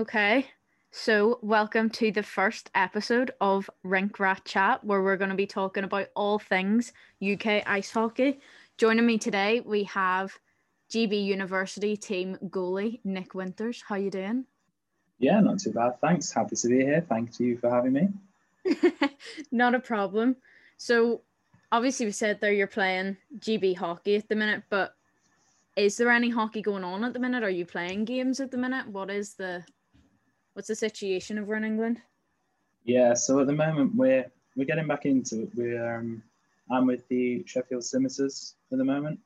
Okay, so welcome to the first episode of Rink Rat Chat, where we're going to be talking about all things UK ice hockey. Joining me today, we have GB University team goalie Nick Winters. How you doing? Yeah, not too bad. Thanks. Happy to be here. Thank you for having me. not a problem. So, obviously, we said there you're playing GB hockey at the minute, but is there any hockey going on at the minute? Are you playing games at the minute? What is the what's the situation over in England? Yeah, so at the moment we're we're getting back into it. We're um, I'm with the Sheffield Scimitars at the moment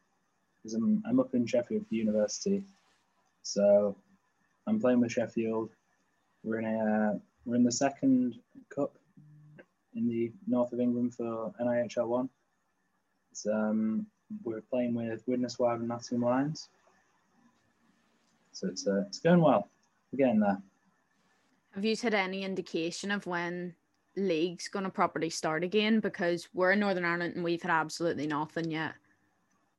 because I'm I'm up in Sheffield for university, so I'm playing with Sheffield. We're in a we're in the second cup in the north of England for NIHL one. Um, we're playing with Widnes Wild and Nottingham Lions. So it's uh, it's going well. We're getting there. Have you had any indication of when league's going to properly start again? Because we're in Northern Ireland and we've had absolutely nothing yet.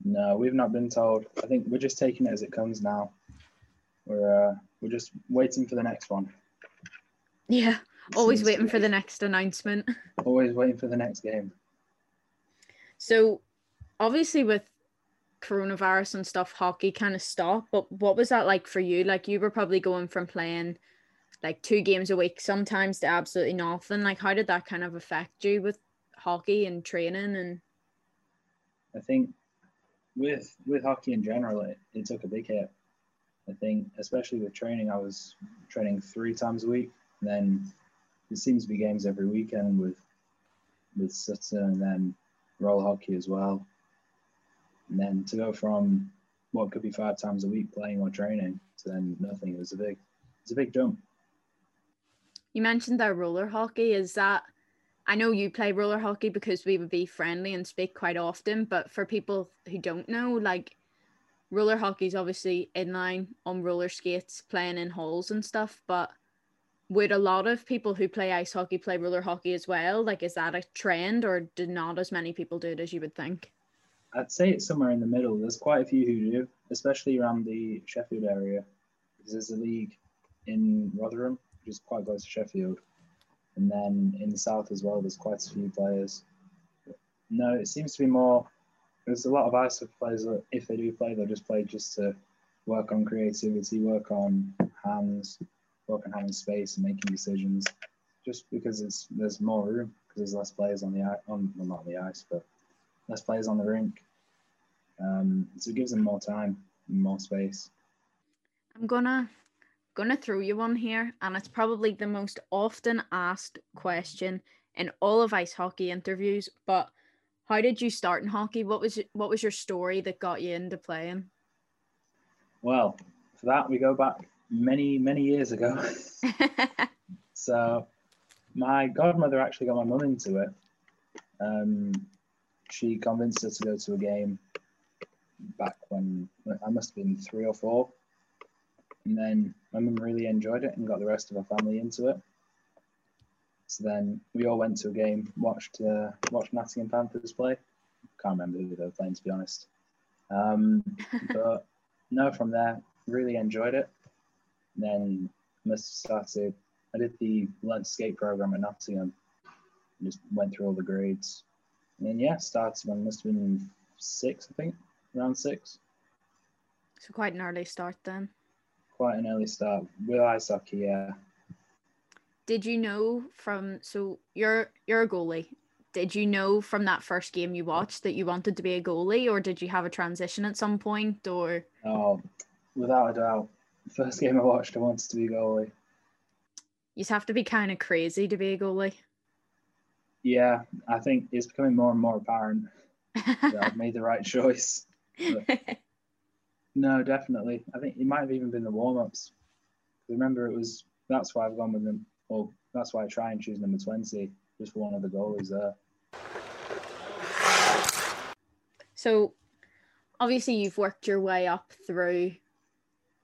No, we've not been told. I think we're just taking it as it comes now. We're uh, we're just waiting for the next one. Yeah, always waiting for the next announcement. Always waiting for the next game. So, obviously, with coronavirus and stuff, hockey kind of stopped. But what was that like for you? Like, you were probably going from playing like two games a week sometimes to absolutely nothing. Like, how did that kind of affect you with hockey and training? And I think with with hockey in general, it, it took a big hit. I think, especially with training, I was training three times a week. And then it seems to be games every weekend with with Sutton and then roll hockey as well. And then to go from what could be five times a week playing or training to then nothing, it was a big it's a big jump. You mentioned that roller hockey. Is that I know you play roller hockey because we would be friendly and speak quite often, but for people who don't know, like roller hockey is obviously inline on roller skates, playing in halls and stuff. But would a lot of people who play ice hockey play roller hockey as well? Like, is that a trend, or do not as many people do it as you would think? I'd say it's somewhere in the middle. There's quite a few who do, especially around the Sheffield area, because there's a league in Rotherham, which is quite close to Sheffield, and then in the south as well. There's quite a few players. No, it seems to be more there's a lot of ice hockey players that if they do play, they'll just play just to work on creativity, work on hands, work on having space and making decisions. Just because it's there's more room because there's less players on the on well not on the ice, but less players on the rink. Um, so it gives them more time, more space. I'm gonna gonna throw you one here, and it's probably the most often asked question in all of ice hockey interviews, but how did you start in hockey? What was what was your story that got you into playing? Well, for that we go back many many years ago. so, my godmother actually got my mum into it. Um, she convinced her to go to a game back when I must have been three or four, and then my mum really enjoyed it and got the rest of her family into it. So then we all went to a game, watched uh, watched Nottingham Panthers play. Can't remember who they were playing to be honest. Um, but no, from there, really enjoyed it. And then must have started. I did the Learn Skate program at Nottingham. Just went through all the grades. And then yeah, started when must have been six, I think, around six. So quite an early start then. Quite an early start. With ice hockey, yeah. Did you know from so you're you're a goalie. Did you know from that first game you watched that you wanted to be a goalie or did you have a transition at some point or? Oh without a doubt. First game i watched i wanted to be a goalie. You'd have to be kind of crazy to be a goalie. Yeah i think it's becoming more and more apparent that i've made the right choice. But, no definitely i think it might have even been the warm-ups remember it was that's why i've gone with them well, that's why I try and choose number 20, just for one of the goalies there. So, obviously, you've worked your way up through.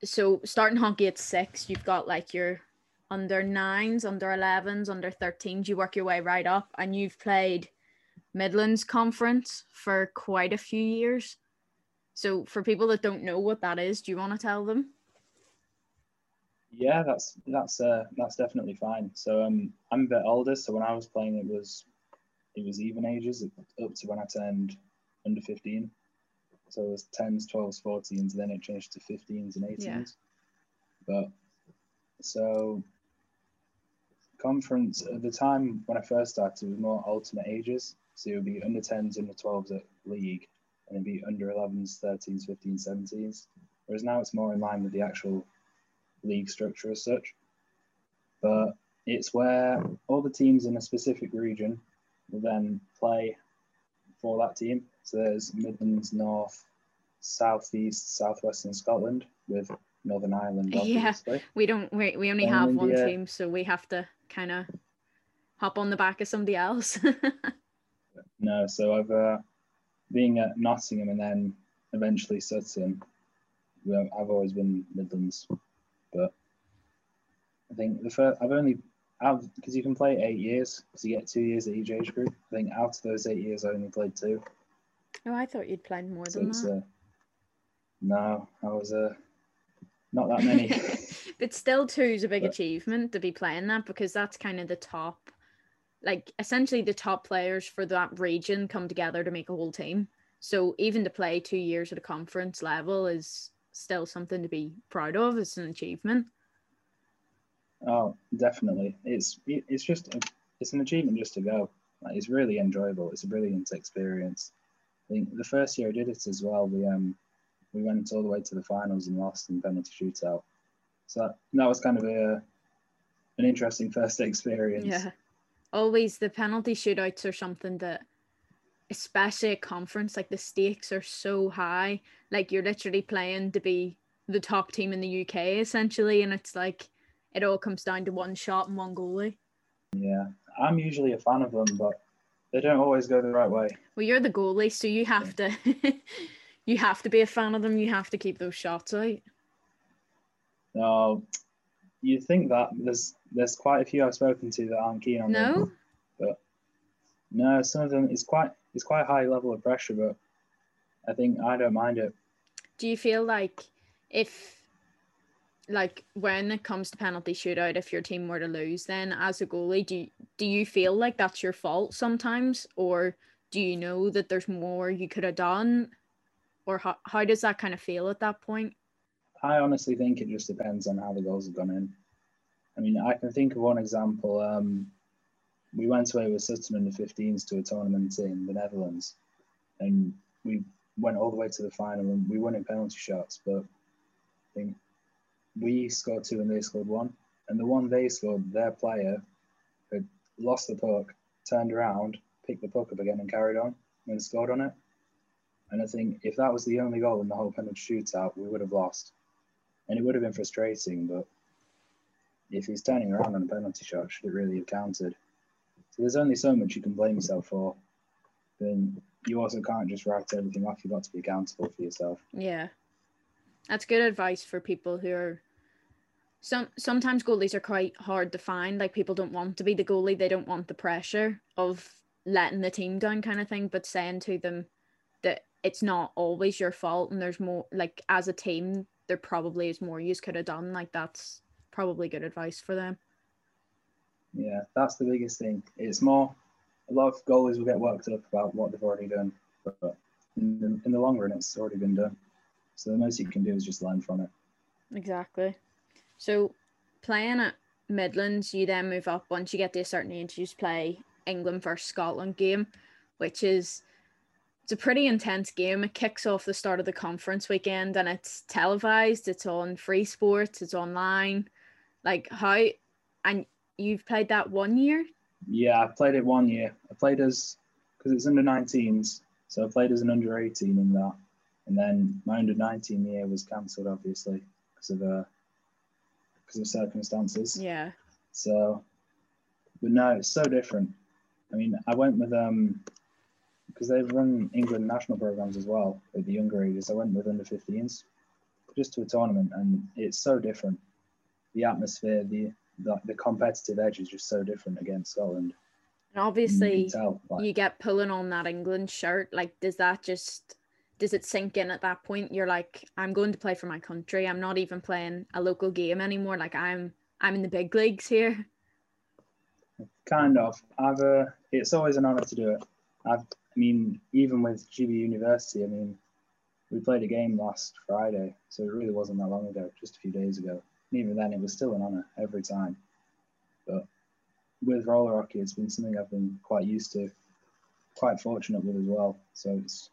So, starting hockey at six, you've got like your under nines, under 11s, under 13s. You work your way right up, and you've played Midlands Conference for quite a few years. So, for people that don't know what that is, do you want to tell them? Yeah, that's that's uh that's definitely fine. So um I'm a bit older, so when I was playing it was it was even ages up to when I turned under 15. So it was 10s, 12s, 14s, then it changed to 15s and 18s. Yeah. But so conference at the time when I first started, it was more alternate ages. So it would be under 10s, under 12s at league, and it'd be under 11s, 13s, 15s, 17s. Whereas now it's more in line with the actual league structure as such. But it's where all the teams in a specific region will then play for that team. So there's Midlands, North, Southeast, Southwest, Southwestern Scotland with Northern Ireland, obviously. Yeah, we don't. We, we only And have one team, so we have to kind of hop on the back of somebody else. No, so I've uh, being at Nottingham and then eventually Sutton. well, I've always been Midlands, but I think the first I've only because you can play eight years because you get two years at each age group. I think out of those eight years, I only played two. oh, I thought you'd played more than that. uh, no, I was uh, not that many. but still, two is a big But- achievement to be playing that because that's kind of the top, like essentially the top players for that region come together to make a whole team. So even to play two years at a conference level is still something to be proud of. It's an achievement. Oh, definitely. It's it's just a, it's an achievement just to go. Like, it's really enjoyable. It's a brilliant experience. I think the first year I did it as well. We um we went all the way to the finals and lost in penalty shootout. So that, that was kind of a an interesting first experience. Yeah. Always the penalty shootouts are something that, especially at conference, like the stakes are so high. Like you're literally playing to be the top team in the UK essentially, and it's like it all comes down to one shot and one goalie. Yeah. I'm usually a fan of them, but they don't always go the right way. Well, you're the goalie, so you have to you have to be a fan of them. You have to keep those shots out. No, you think that there's there's quite a few I've spoken to that aren't keen on them. No, No, some of them it's quite it's quite a high level of pressure, but I think I don't mind it. do you feel like if like when it comes to penalty shootout if your team were to lose then as a goalie do you, do you feel like that's your fault sometimes or do you know that there's more you could have done or how, how does that kind of feel at that point I honestly think it just depends on how the goals have gone in. I mean, I can think of one example. Um, we went away with Sutton under 15s to a tournament in the Netherlands, and we went all the way to the final and we won in penalty shots. But I think we scored two and they scored one, and the one they scored, their player had lost the puck, turned around, picked the puck up again, and carried on and scored on it. And I think if that was the only goal in the whole penalty shootout, we would have lost. And it would have been frustrating, but if he's turning around on a penalty shot, should it really have counted? So there's only so much you can blame yourself for. Then you also can't just write everything off. You've got to be accountable for yourself. yeah that's good advice for people who are some sometimes goalies are quite hard to find like people don't want to be the goalie they don't want the pressure of letting the team down kind of thing but saying to them that it's not always your fault and there's more like as a team there probably is more you could have done like that's probably good advice for them Yeah, that's the biggest thing. It's more, a lot of goalies will get worked up about what they've already done, but in the, in the long run, it's already been done. So the most you can do is just learn from it. exactly so playing at midlands you then move up once you get to a certain age you just play england versus scotland game which is it's a pretty intense game it kicks off the start of the conference weekend and it's televised it's on free sports it's online like how and you've played that one year Yeah, I played it one year. I played as because it's under 19s, so I played as an under 18 in that, and then my under 19 year was cancelled obviously because of uh because of circumstances. yeah So, but no, it's so different. I mean, I went with um because they've run England national programs as well at the younger ages. I went with under 15s just to a tournament, and it's so different. The atmosphere, the the, the competitive edge is just so different against Scotland. and And you obviously tell, like, you get pulling on that England shirt. Like, does that just does it sink in at that point? You're like, I'm going to play for my country. I'm not even playing a local game anymore. Like I'm I'm in the big leagues here. Kind of. I've uh, it's always an honour to do it. I've, I mean, even with GB University, I mean, we played a game last Friday, so it really wasn't that long ago, just a few days ago. And even then, it was still an honour every time. But with roller hockey, it's been something I've been quite used to, quite fortunate with as well. So it's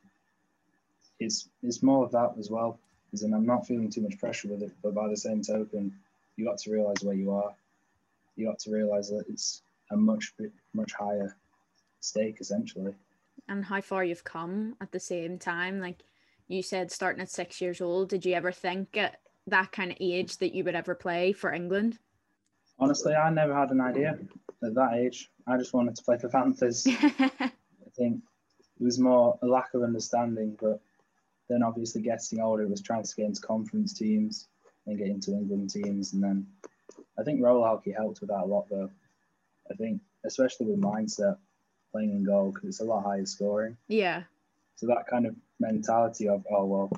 it's it's more of that as well. In, I'm not feeling too much pressure with it, but by the same token, you got to realize where you are. You got to realize that it's a much much higher stake essentially. And how far you've come at the same time, like you said, starting at six years old. Did you ever think at that kind of age that you would ever play for England? Honestly, I never had an idea at that age. I just wanted to play for Panthers. I think it was more a lack of understanding, but then obviously getting older it was trying to get into conference teams and get into England teams. And then I think roller hockey helped with that a lot though. I think especially with mindset playing in goal because it's a lot higher scoring. Yeah. So that kind of mentality of oh well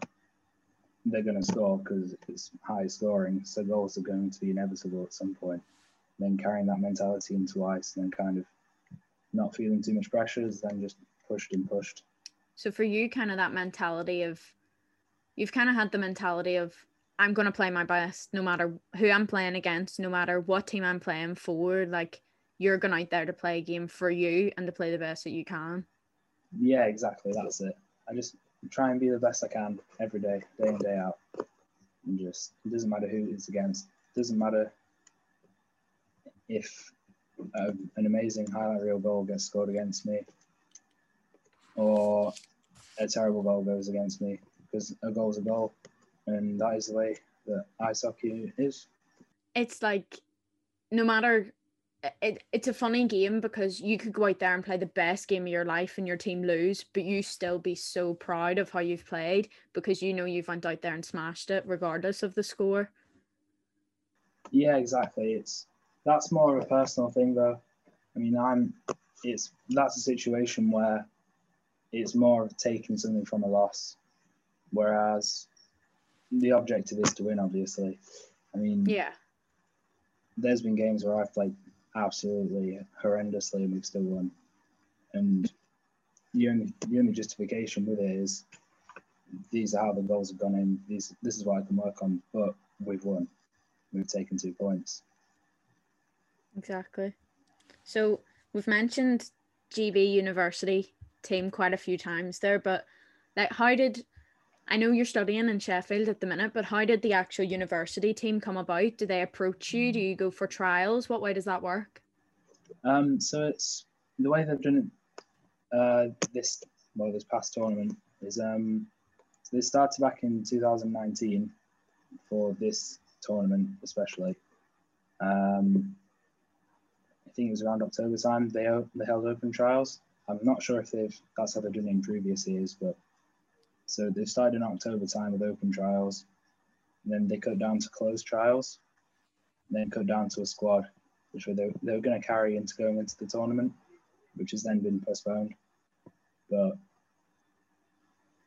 they're going to score because it's high scoring, so goals are going to be inevitable at some point. And then carrying that mentality into ice, and then kind of not feeling too much pressures, then just pushed and pushed. So for you, kind of that mentality of, you've kind of had the mentality of, I'm going to play my best no matter who I'm playing against, no matter what team I'm playing for. Like you're going out there to play a game for you and to play the best that you can. Yeah, exactly. That's it. I just try and be the best I can every day, day in, day out. And just, it doesn't matter who it's against. It doesn't matter if uh, an amazing highlight reel goal gets scored against me or a terrible goal goes against me because a goal is a goal, and that is the way that ice hockey is. It's like no matter it, it's a funny game because you could go out there and play the best game of your life and your team lose, but you still be so proud of how you've played because you know you've went out there and smashed it regardless of the score. Yeah, exactly. It's that's more of a personal thing though. I mean, I'm it's that's a situation where it's more of taking something from a loss, whereas the objective is to win. Obviously, I mean, yeah. There's been games where I've played absolutely horrendously and we've still won, and the only the only justification with it is these are how the goals have gone in. These this is what I can work on, but we've won. We've taken two points. Exactly. So we've mentioned GB University team quite a few times there, but like how did I know you're studying in Sheffield at the minute, but how did the actual university team come about? Do they approach you? Do you go for trials? What way does that work? Um, so it's the way they've done it uh, this well this past tournament is um, so they started back in 2019 for this tournament especially. Um, I think it was around October time. They they held open trials, I'm not sure if they've that's how they've done it in previous years, but so they started in October time with open trials, then they cut down to closed trials, then cut down to a squad, which were they, they were going to carry into going into the tournament, which has then been postponed. But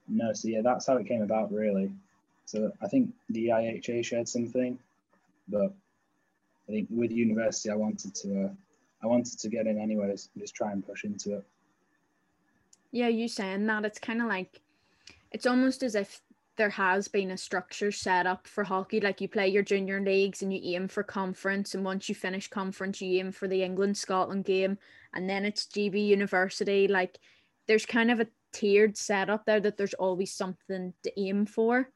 no, so yeah, that's how it came about really. So I think the IHA shared something, but I think with university, I wanted to, uh, I wanted to get in anyways, and just try and push into it. Yeah, you saying that it's kind of like it's almost as if there has been a structure set up for hockey. Like you play your junior leagues and you aim for conference, and once you finish conference, you aim for the England Scotland game, and then it's GB University. Like there's kind of a tiered setup there that there's always something to aim for.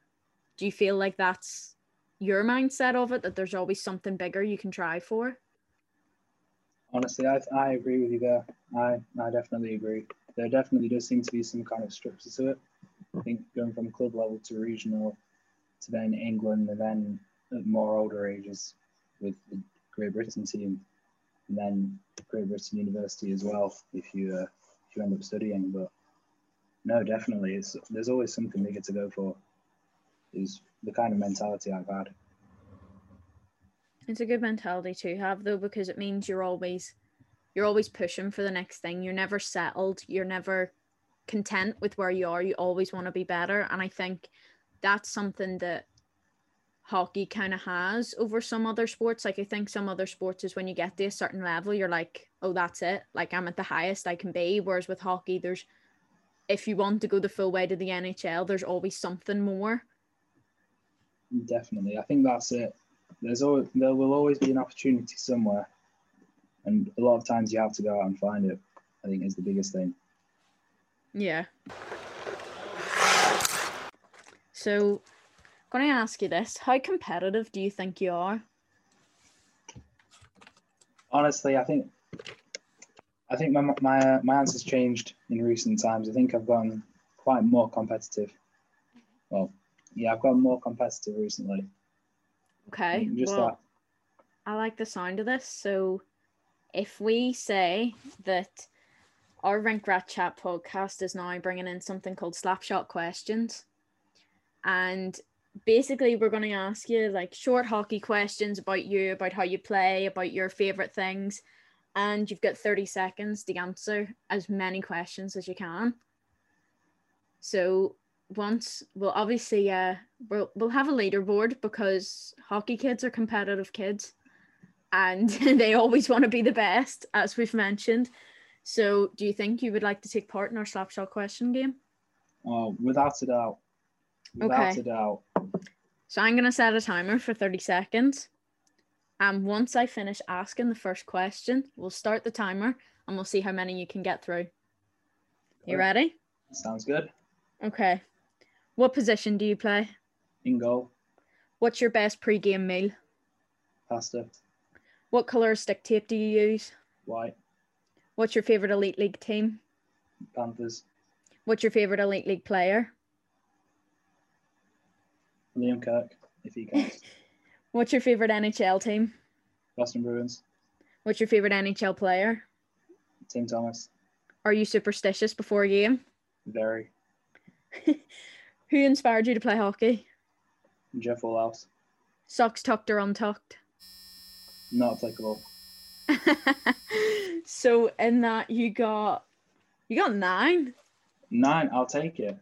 Do you feel like that's your mindset of it that there's always something bigger you can try for? Honestly, I, I agree with you there. I, I definitely agree there definitely does seem to be some kind of structure to it. I think going from club level to regional to then England and then at more older ages with the Great Britain team and then Great Britain University as well if you uh, if you end up studying. But no, definitely, it's there's always something bigger to go for. Is the kind of mentality I've had. It's a good mentality to have though because it means you're always you're always pushing for the next thing. You're never settled. You're never content with where you are. You always want to be better. And I think that's something that hockey kind of has over some other sports. Like I think some other sports is when you get to a certain level, you're like, oh, that's it. Like I'm at the highest I can be. Whereas with hockey, there's if you want to go the full way to the NHL, there's always something more. Definitely. I think that's it. There's always there will always be an opportunity somewhere. And a lot of times you have to go out and find it, I think is the biggest thing. Yeah. So I'm going to ask you this. How competitive do you think you are? Honestly, I think I think my my uh, my answer's changed in recent times. I think I've gotten quite more competitive. Well, yeah, I've gotten more competitive recently. Okay. Just well, that. I like the sound of this. So, if we say that our Rink Rat Chat podcast is now bringing in something called Slapshot Questions, and basically we're going to ask you like short hockey questions about you, about how you play, about your favorite things and you've got 30 seconds to answer as many questions as you can. So once we'll obviously uh we'll we'll have a leaderboard because hockey kids are competitive kids and they always want to be the best, as we've mentioned. So do you think you would like to take part in our slapshot question game? Oh, without a doubt. Without okay. a doubt. So I'm gonna set a timer for 30 seconds. And once I finish asking the first question, we'll start the timer and we'll see how many you can get through. You ready? Sounds good. Okay. What position do you play? In goal. What's your best pre-game meal? Pasta. What colour stick tape do you use? White. What's your favourite Elite League team? Panthers. What's your favourite Elite League player? Liam Kirk, if he counts. What's your favorite NHL team? Boston Bruins. What's your favorite NHL player? Tim Thomas. Are you superstitious before a game? Very. Who inspired you to play hockey? Jeff Woolhouse. Socks tucked or untucked? Not applicable. so in that you got you got nine. Nine, I'll take it.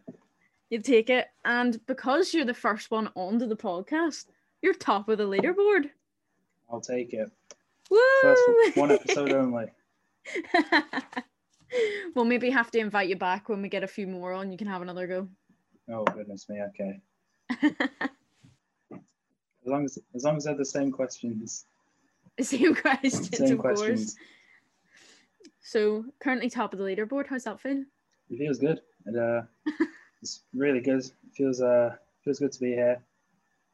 You take it, and because you're the first one onto the podcast, you're top of the leaderboard. I'll take it. Woo! First one episode only. we'll maybe have to invite you back when we get a few more on. You can have another go. Oh goodness me. Okay. as long as as long as they're the same questions. Same questions, same of questions. course. So currently top of the leaderboard. How's that feel? It feels good. And uh, it's really good. It feels uh feels good to be here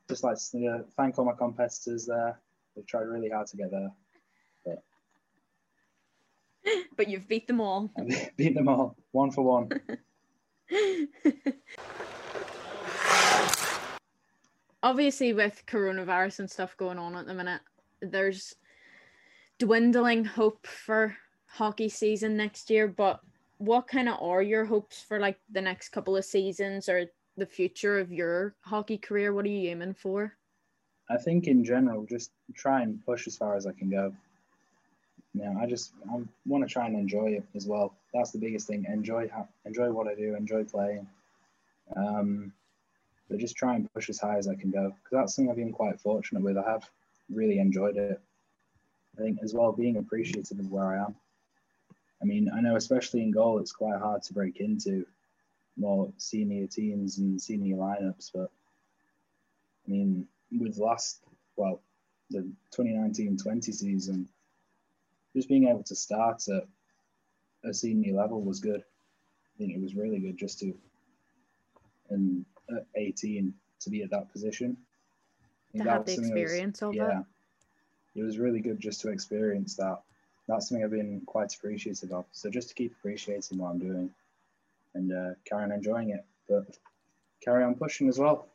just like to uh, thank all my competitors there. They've tried really hard to get there, but but you've beat them all. beat them all, one for one. Obviously, with coronavirus and stuff going on at the minute, there's dwindling hope for hockey season next year. But what kind of are your hopes for like the next couple of seasons or the future of your hockey career? What are you aiming for? I think in general, just try and push as far as I can go. Yeah, I just I want to try and enjoy it as well. That's the biggest thing. Enjoy enjoy what I do. Enjoy playing. Um, but just try and push as high as I can go because that's something I've been quite fortunate with. I have really enjoyed it. I think as well being appreciative of where I am. I mean, I know especially in goal, it's quite hard to break into more senior teams and senior lineups. But I mean, with last, well, the 2019-20 season, just being able to start at a senior level was good. I think it was really good just to, and at 18 to be at that position. To have the experience was, of yeah, it. It was really good just to experience that. That's something I've been quite appreciative of. So just to keep appreciating what I'm doing and uh, carry on enjoying it, but carry on pushing as well.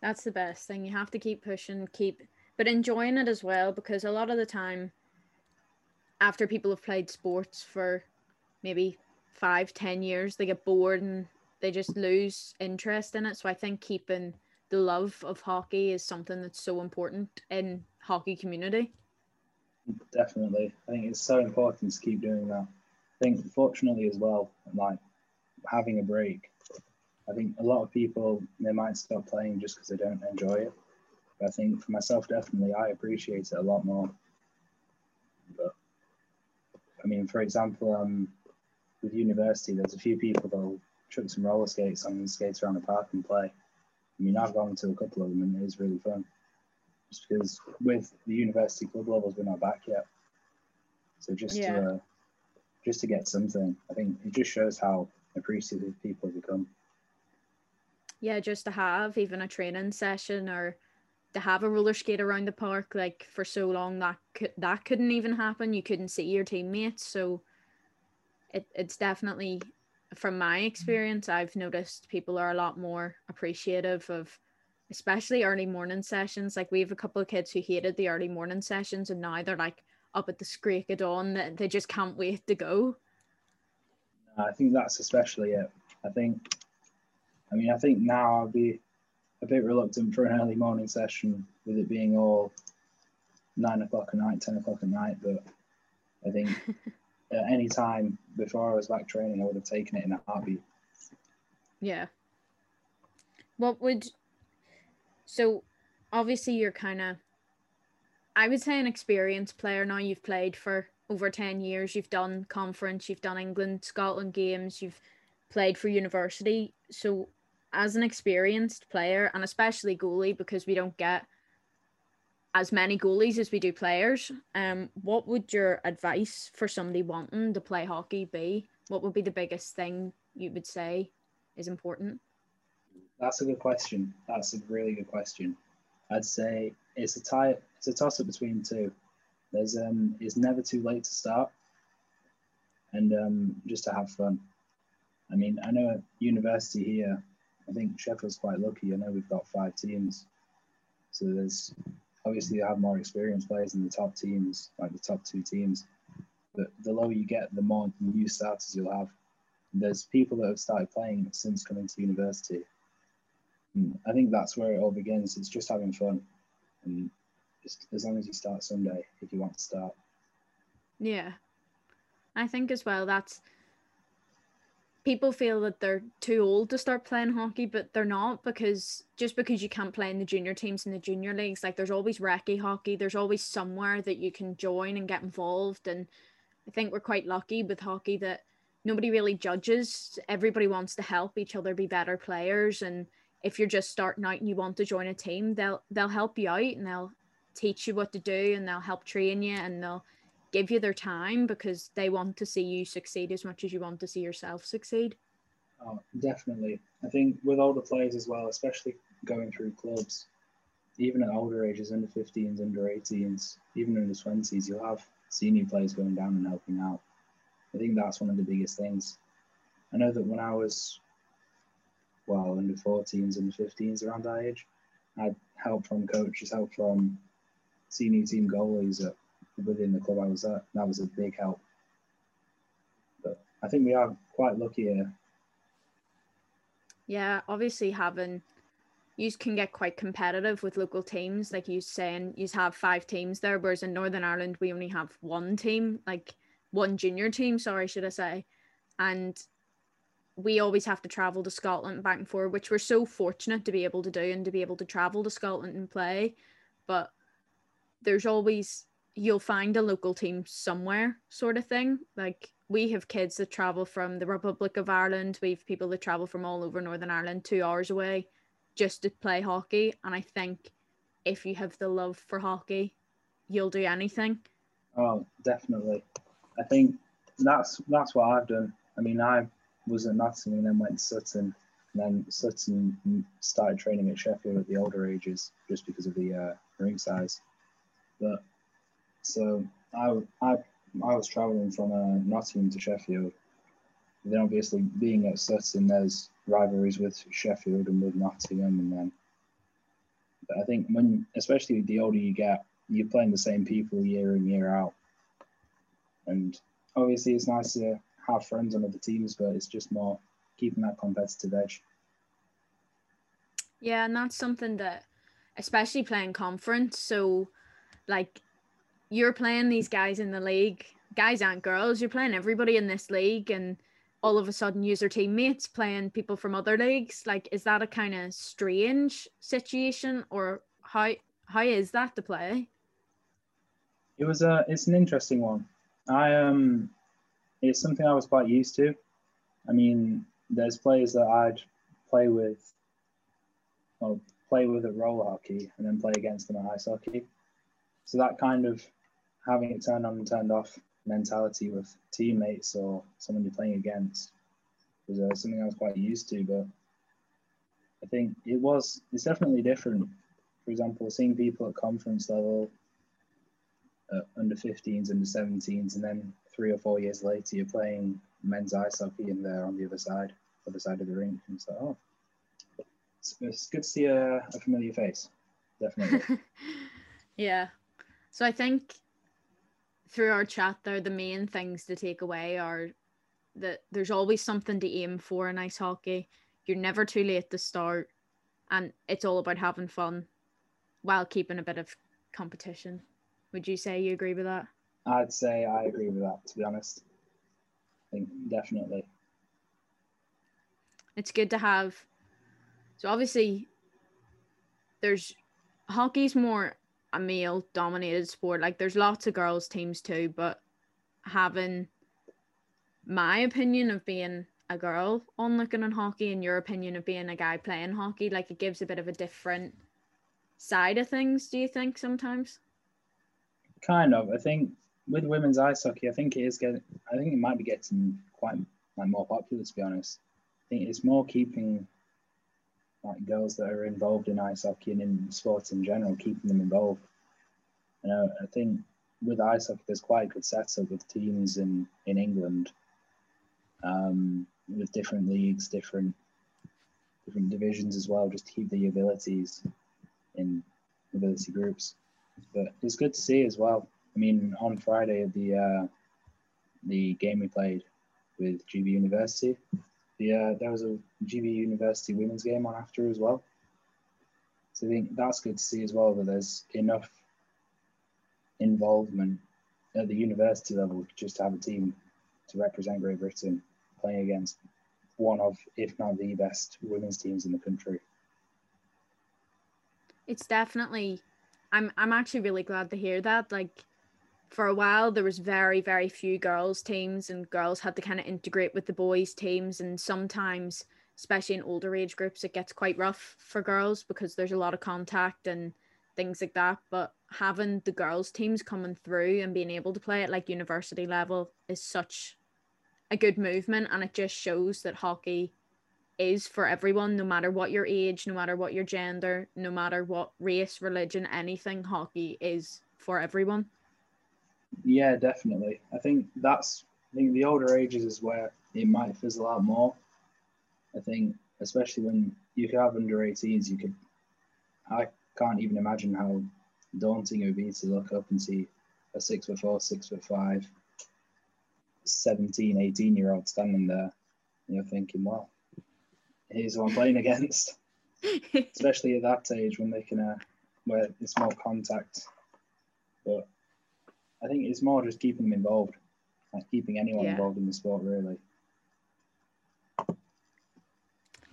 That's the best thing. You have to keep pushing, keep, but enjoying it as well, because a lot of the time, after people have played sports for maybe five, ten years, they get bored and they just lose interest in it. So I think keeping the love of hockey is something that's so important in hockey community. Definitely, I think it's so important to keep doing that I think fortunately as well, like having a break. I think a lot of people they might stop playing just because they don't enjoy it. But I think for myself, definitely, I appreciate it a lot more. But I mean, for example, um, with university, there's a few people that'll chuck some roller skates on and skates around the park and play. I mean, I've gone to a couple of them and it is really fun. Just because with the university club levels, we're not back yet. So just yeah. to uh, just to get something, I think it just shows how appreciative people have become. Yeah, just to have even a training session or to have a roller skate around the park, like for so long that could, that couldn't even happen. You couldn't see your teammates, so it, it's definitely from my experience, I've noticed people are a lot more appreciative of especially early morning sessions. Like we have a couple of kids who hated the early morning sessions and now they're like up at the screak of dawn that they just can't wait to go. I think that's especially it. I think I mean I think now I'll be a bit reluctant for an early morning session with it being all nine o'clock at night, ten o'clock at night, but I think at any time before I was back training, I would have taken it in a heartbeat. Yeah. What would so obviously you're kind of I would say an experienced player now. You've played for over 10 years. You've done conference, you've done England, Scotland games, you've played for university. So as an experienced player and especially goalie because we don't get as many goalies as we do players. Um, what would your advice for somebody wanting to play hockey be? What would be the biggest thing you would say is important? That's a good question. That's a really good question. I'd say it's a tie. It's a toss up between two. There's um, it's never too late to start, and um, just to have fun. I mean, I know at university here, I think Sheffield's quite lucky. I know we've got five teams, so there's obviously you have more experienced players in the top teams, like the top two teams. But the lower you get, the more new starters you'll have. There's people that have started playing since coming to university. And I think that's where it all begins. It's just having fun, and as long as you start someday, if you want to start. Yeah, I think as well that's people feel that they're too old to start playing hockey, but they're not because just because you can't play in the junior teams in the junior leagues, like there's always recce hockey, there's always somewhere that you can join and get involved. And I think we're quite lucky with hockey that nobody really judges. Everybody wants to help each other be better players. And if you're just starting out and you want to join a team, they'll they'll help you out and they'll teach you what to do and they'll help train you and they'll give you their time because they want to see you succeed as much as you want to see yourself succeed. Oh, definitely. I think with older players as well, especially going through clubs, even at older ages, under 15s, under 18s, even under 20s, you'll have senior players going down and helping out. I think that's one of the biggest things. I know that when I was, well, under 14s and 15s, around that age, I had help from coaches, help from senior team goalies at within the club I was at. That was a big help. But I think we are quite lucky here. Yeah, obviously having you can get quite competitive with local teams. Like you saying, you have five teams there, whereas in Northern Ireland we only have one team, like one junior team. Sorry, should I say? And we always have to travel to Scotland back and forth, which we're so fortunate to be able to do and to be able to travel to Scotland and play. But there's always you'll find a local team somewhere sort of thing. Like we have kids that travel from the republic of ireland. We have people that travel from all over northern ireland two hours away just to play hockey. And i think if you have the love for hockey you'll do anything. Oh definitely. I think that's that's what i've done. I mean i was at nottingham and then went to sutton and then sutton started training at sheffield at the older ages just because of the uh, rink size but so I, I, I was traveling from uh, Nottingham to Sheffield. Then obviously being at Sutton, there's rivalries with Sheffield and with Nottingham, and then. But I think when, especially the older you get, you're playing the same people year in year out, and obviously it's nice to have friends on other teams, but it's just more keeping that competitive edge. Yeah, and that's something that, especially playing conference, so like you're playing these guys in the league guys and girls. You're playing everybody in this league, and all of a sudden, user teammates playing people from other leagues. Like, is that a kind of strange situation, or how how is that to play? It was a. It's an interesting one. I um, it's something I was quite used to. I mean, there's players that I'd play with, well, play with at roller hockey, and then play against them at ice hockey. So that kind of having it turned on and turned off mentality with teammates or someone you're playing against was uh, something I was quite used to. But I think it was it's definitely different. For example, seeing people at conference level, uh, under 15s, under 17s, and then three or four years later, you're playing men's ice hockey and they're on the other side, other side of the rink. And so, oh, it's, it's good to see a, a familiar face. Definitely. yeah. So I think through our chat there, the main things to take away are that there's always something to aim for in ice hockey. You're never too late to start, and it's all about having fun while keeping a bit of competition. Would you say you agree with that? I'd say I agree with that, to be honest. I think definitely. It's good to have. So obviously, there's hockey's more a male dominated sport. Like there's lots of girls teams too, but having my opinion of being a girl on looking on hockey and your opinion of being a guy playing hockey, like it gives a bit of a different side of things, do you think sometimes? Kind of. I think with women's ice hockey, I think it is getting I think it might be getting quite like more popular to be honest. I think it's more keeping like girls that are involved in ice hockey and in sports in general, keeping them involved. You know, I think with ice hockey, there's quite a good setup with teams in in England, um, with different leagues, different different divisions as well, just to keep the abilities in ability groups. But it's good to see as well. I mean, on Friday the uh, the game we played with GB University, yeah, there was a GB University women's game on after as well. So I think that's good to see as well that there's enough involvement at the university level just to have a team to represent Great Britain playing against one of, if not the best women's teams in the country. It's definitely I'm I'm actually really glad to hear that. Like for a while there was very very few girls teams and girls had to kind of integrate with the boys teams and sometimes especially in older age groups it gets quite rough for girls because there's a lot of contact and things like that but having the girls teams coming through and being able to play at like university level is such a good movement and it just shows that hockey is for everyone no matter what your age no matter what your gender no matter what race religion anything hockey is for everyone yeah, definitely. I think that's I think the older ages is where it might fizzle out more. I think especially when you could have under 18s, you could I can't even imagine how daunting it would be to look up and see a six foot four, six foot five, 17, 18 year old standing there. And you're thinking, well, here's who I'm playing against. Especially at that age when they can, uh, where it's more contact. But I think it's more just keeping them involved, like keeping anyone yeah. involved in the sport, really.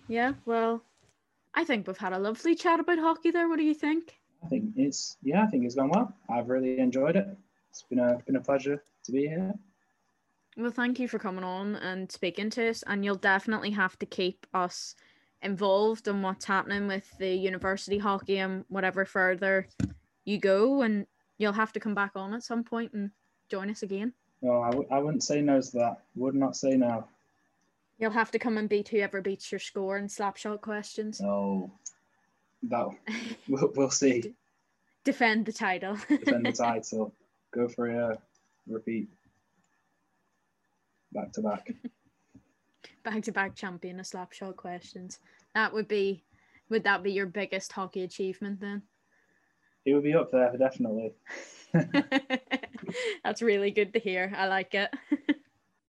Yeah, well, I think we've had a lovely chat about hockey there. What do you think? I think it's yeah, I think it's gone well. I've really enjoyed it. It's been a been a pleasure to be here. Well, thank you for coming on and speaking to us. And you'll definitely have to keep us involved in what's happening with the university hockey and whatever further you go. And you'll have to come back on at some point and join us again. No, I w- I wouldn't say no to that. Would not say no. You'll have to come and beat whoever beats your score in slapshot questions. No, that we'll, we'll see. Defend the title. Defend the title. Go for a repeat. Back to back. back to back champion of slapshot questions. That would be. Would that be your biggest hockey achievement then? He would be up there definitely. That's really good to hear. I like it.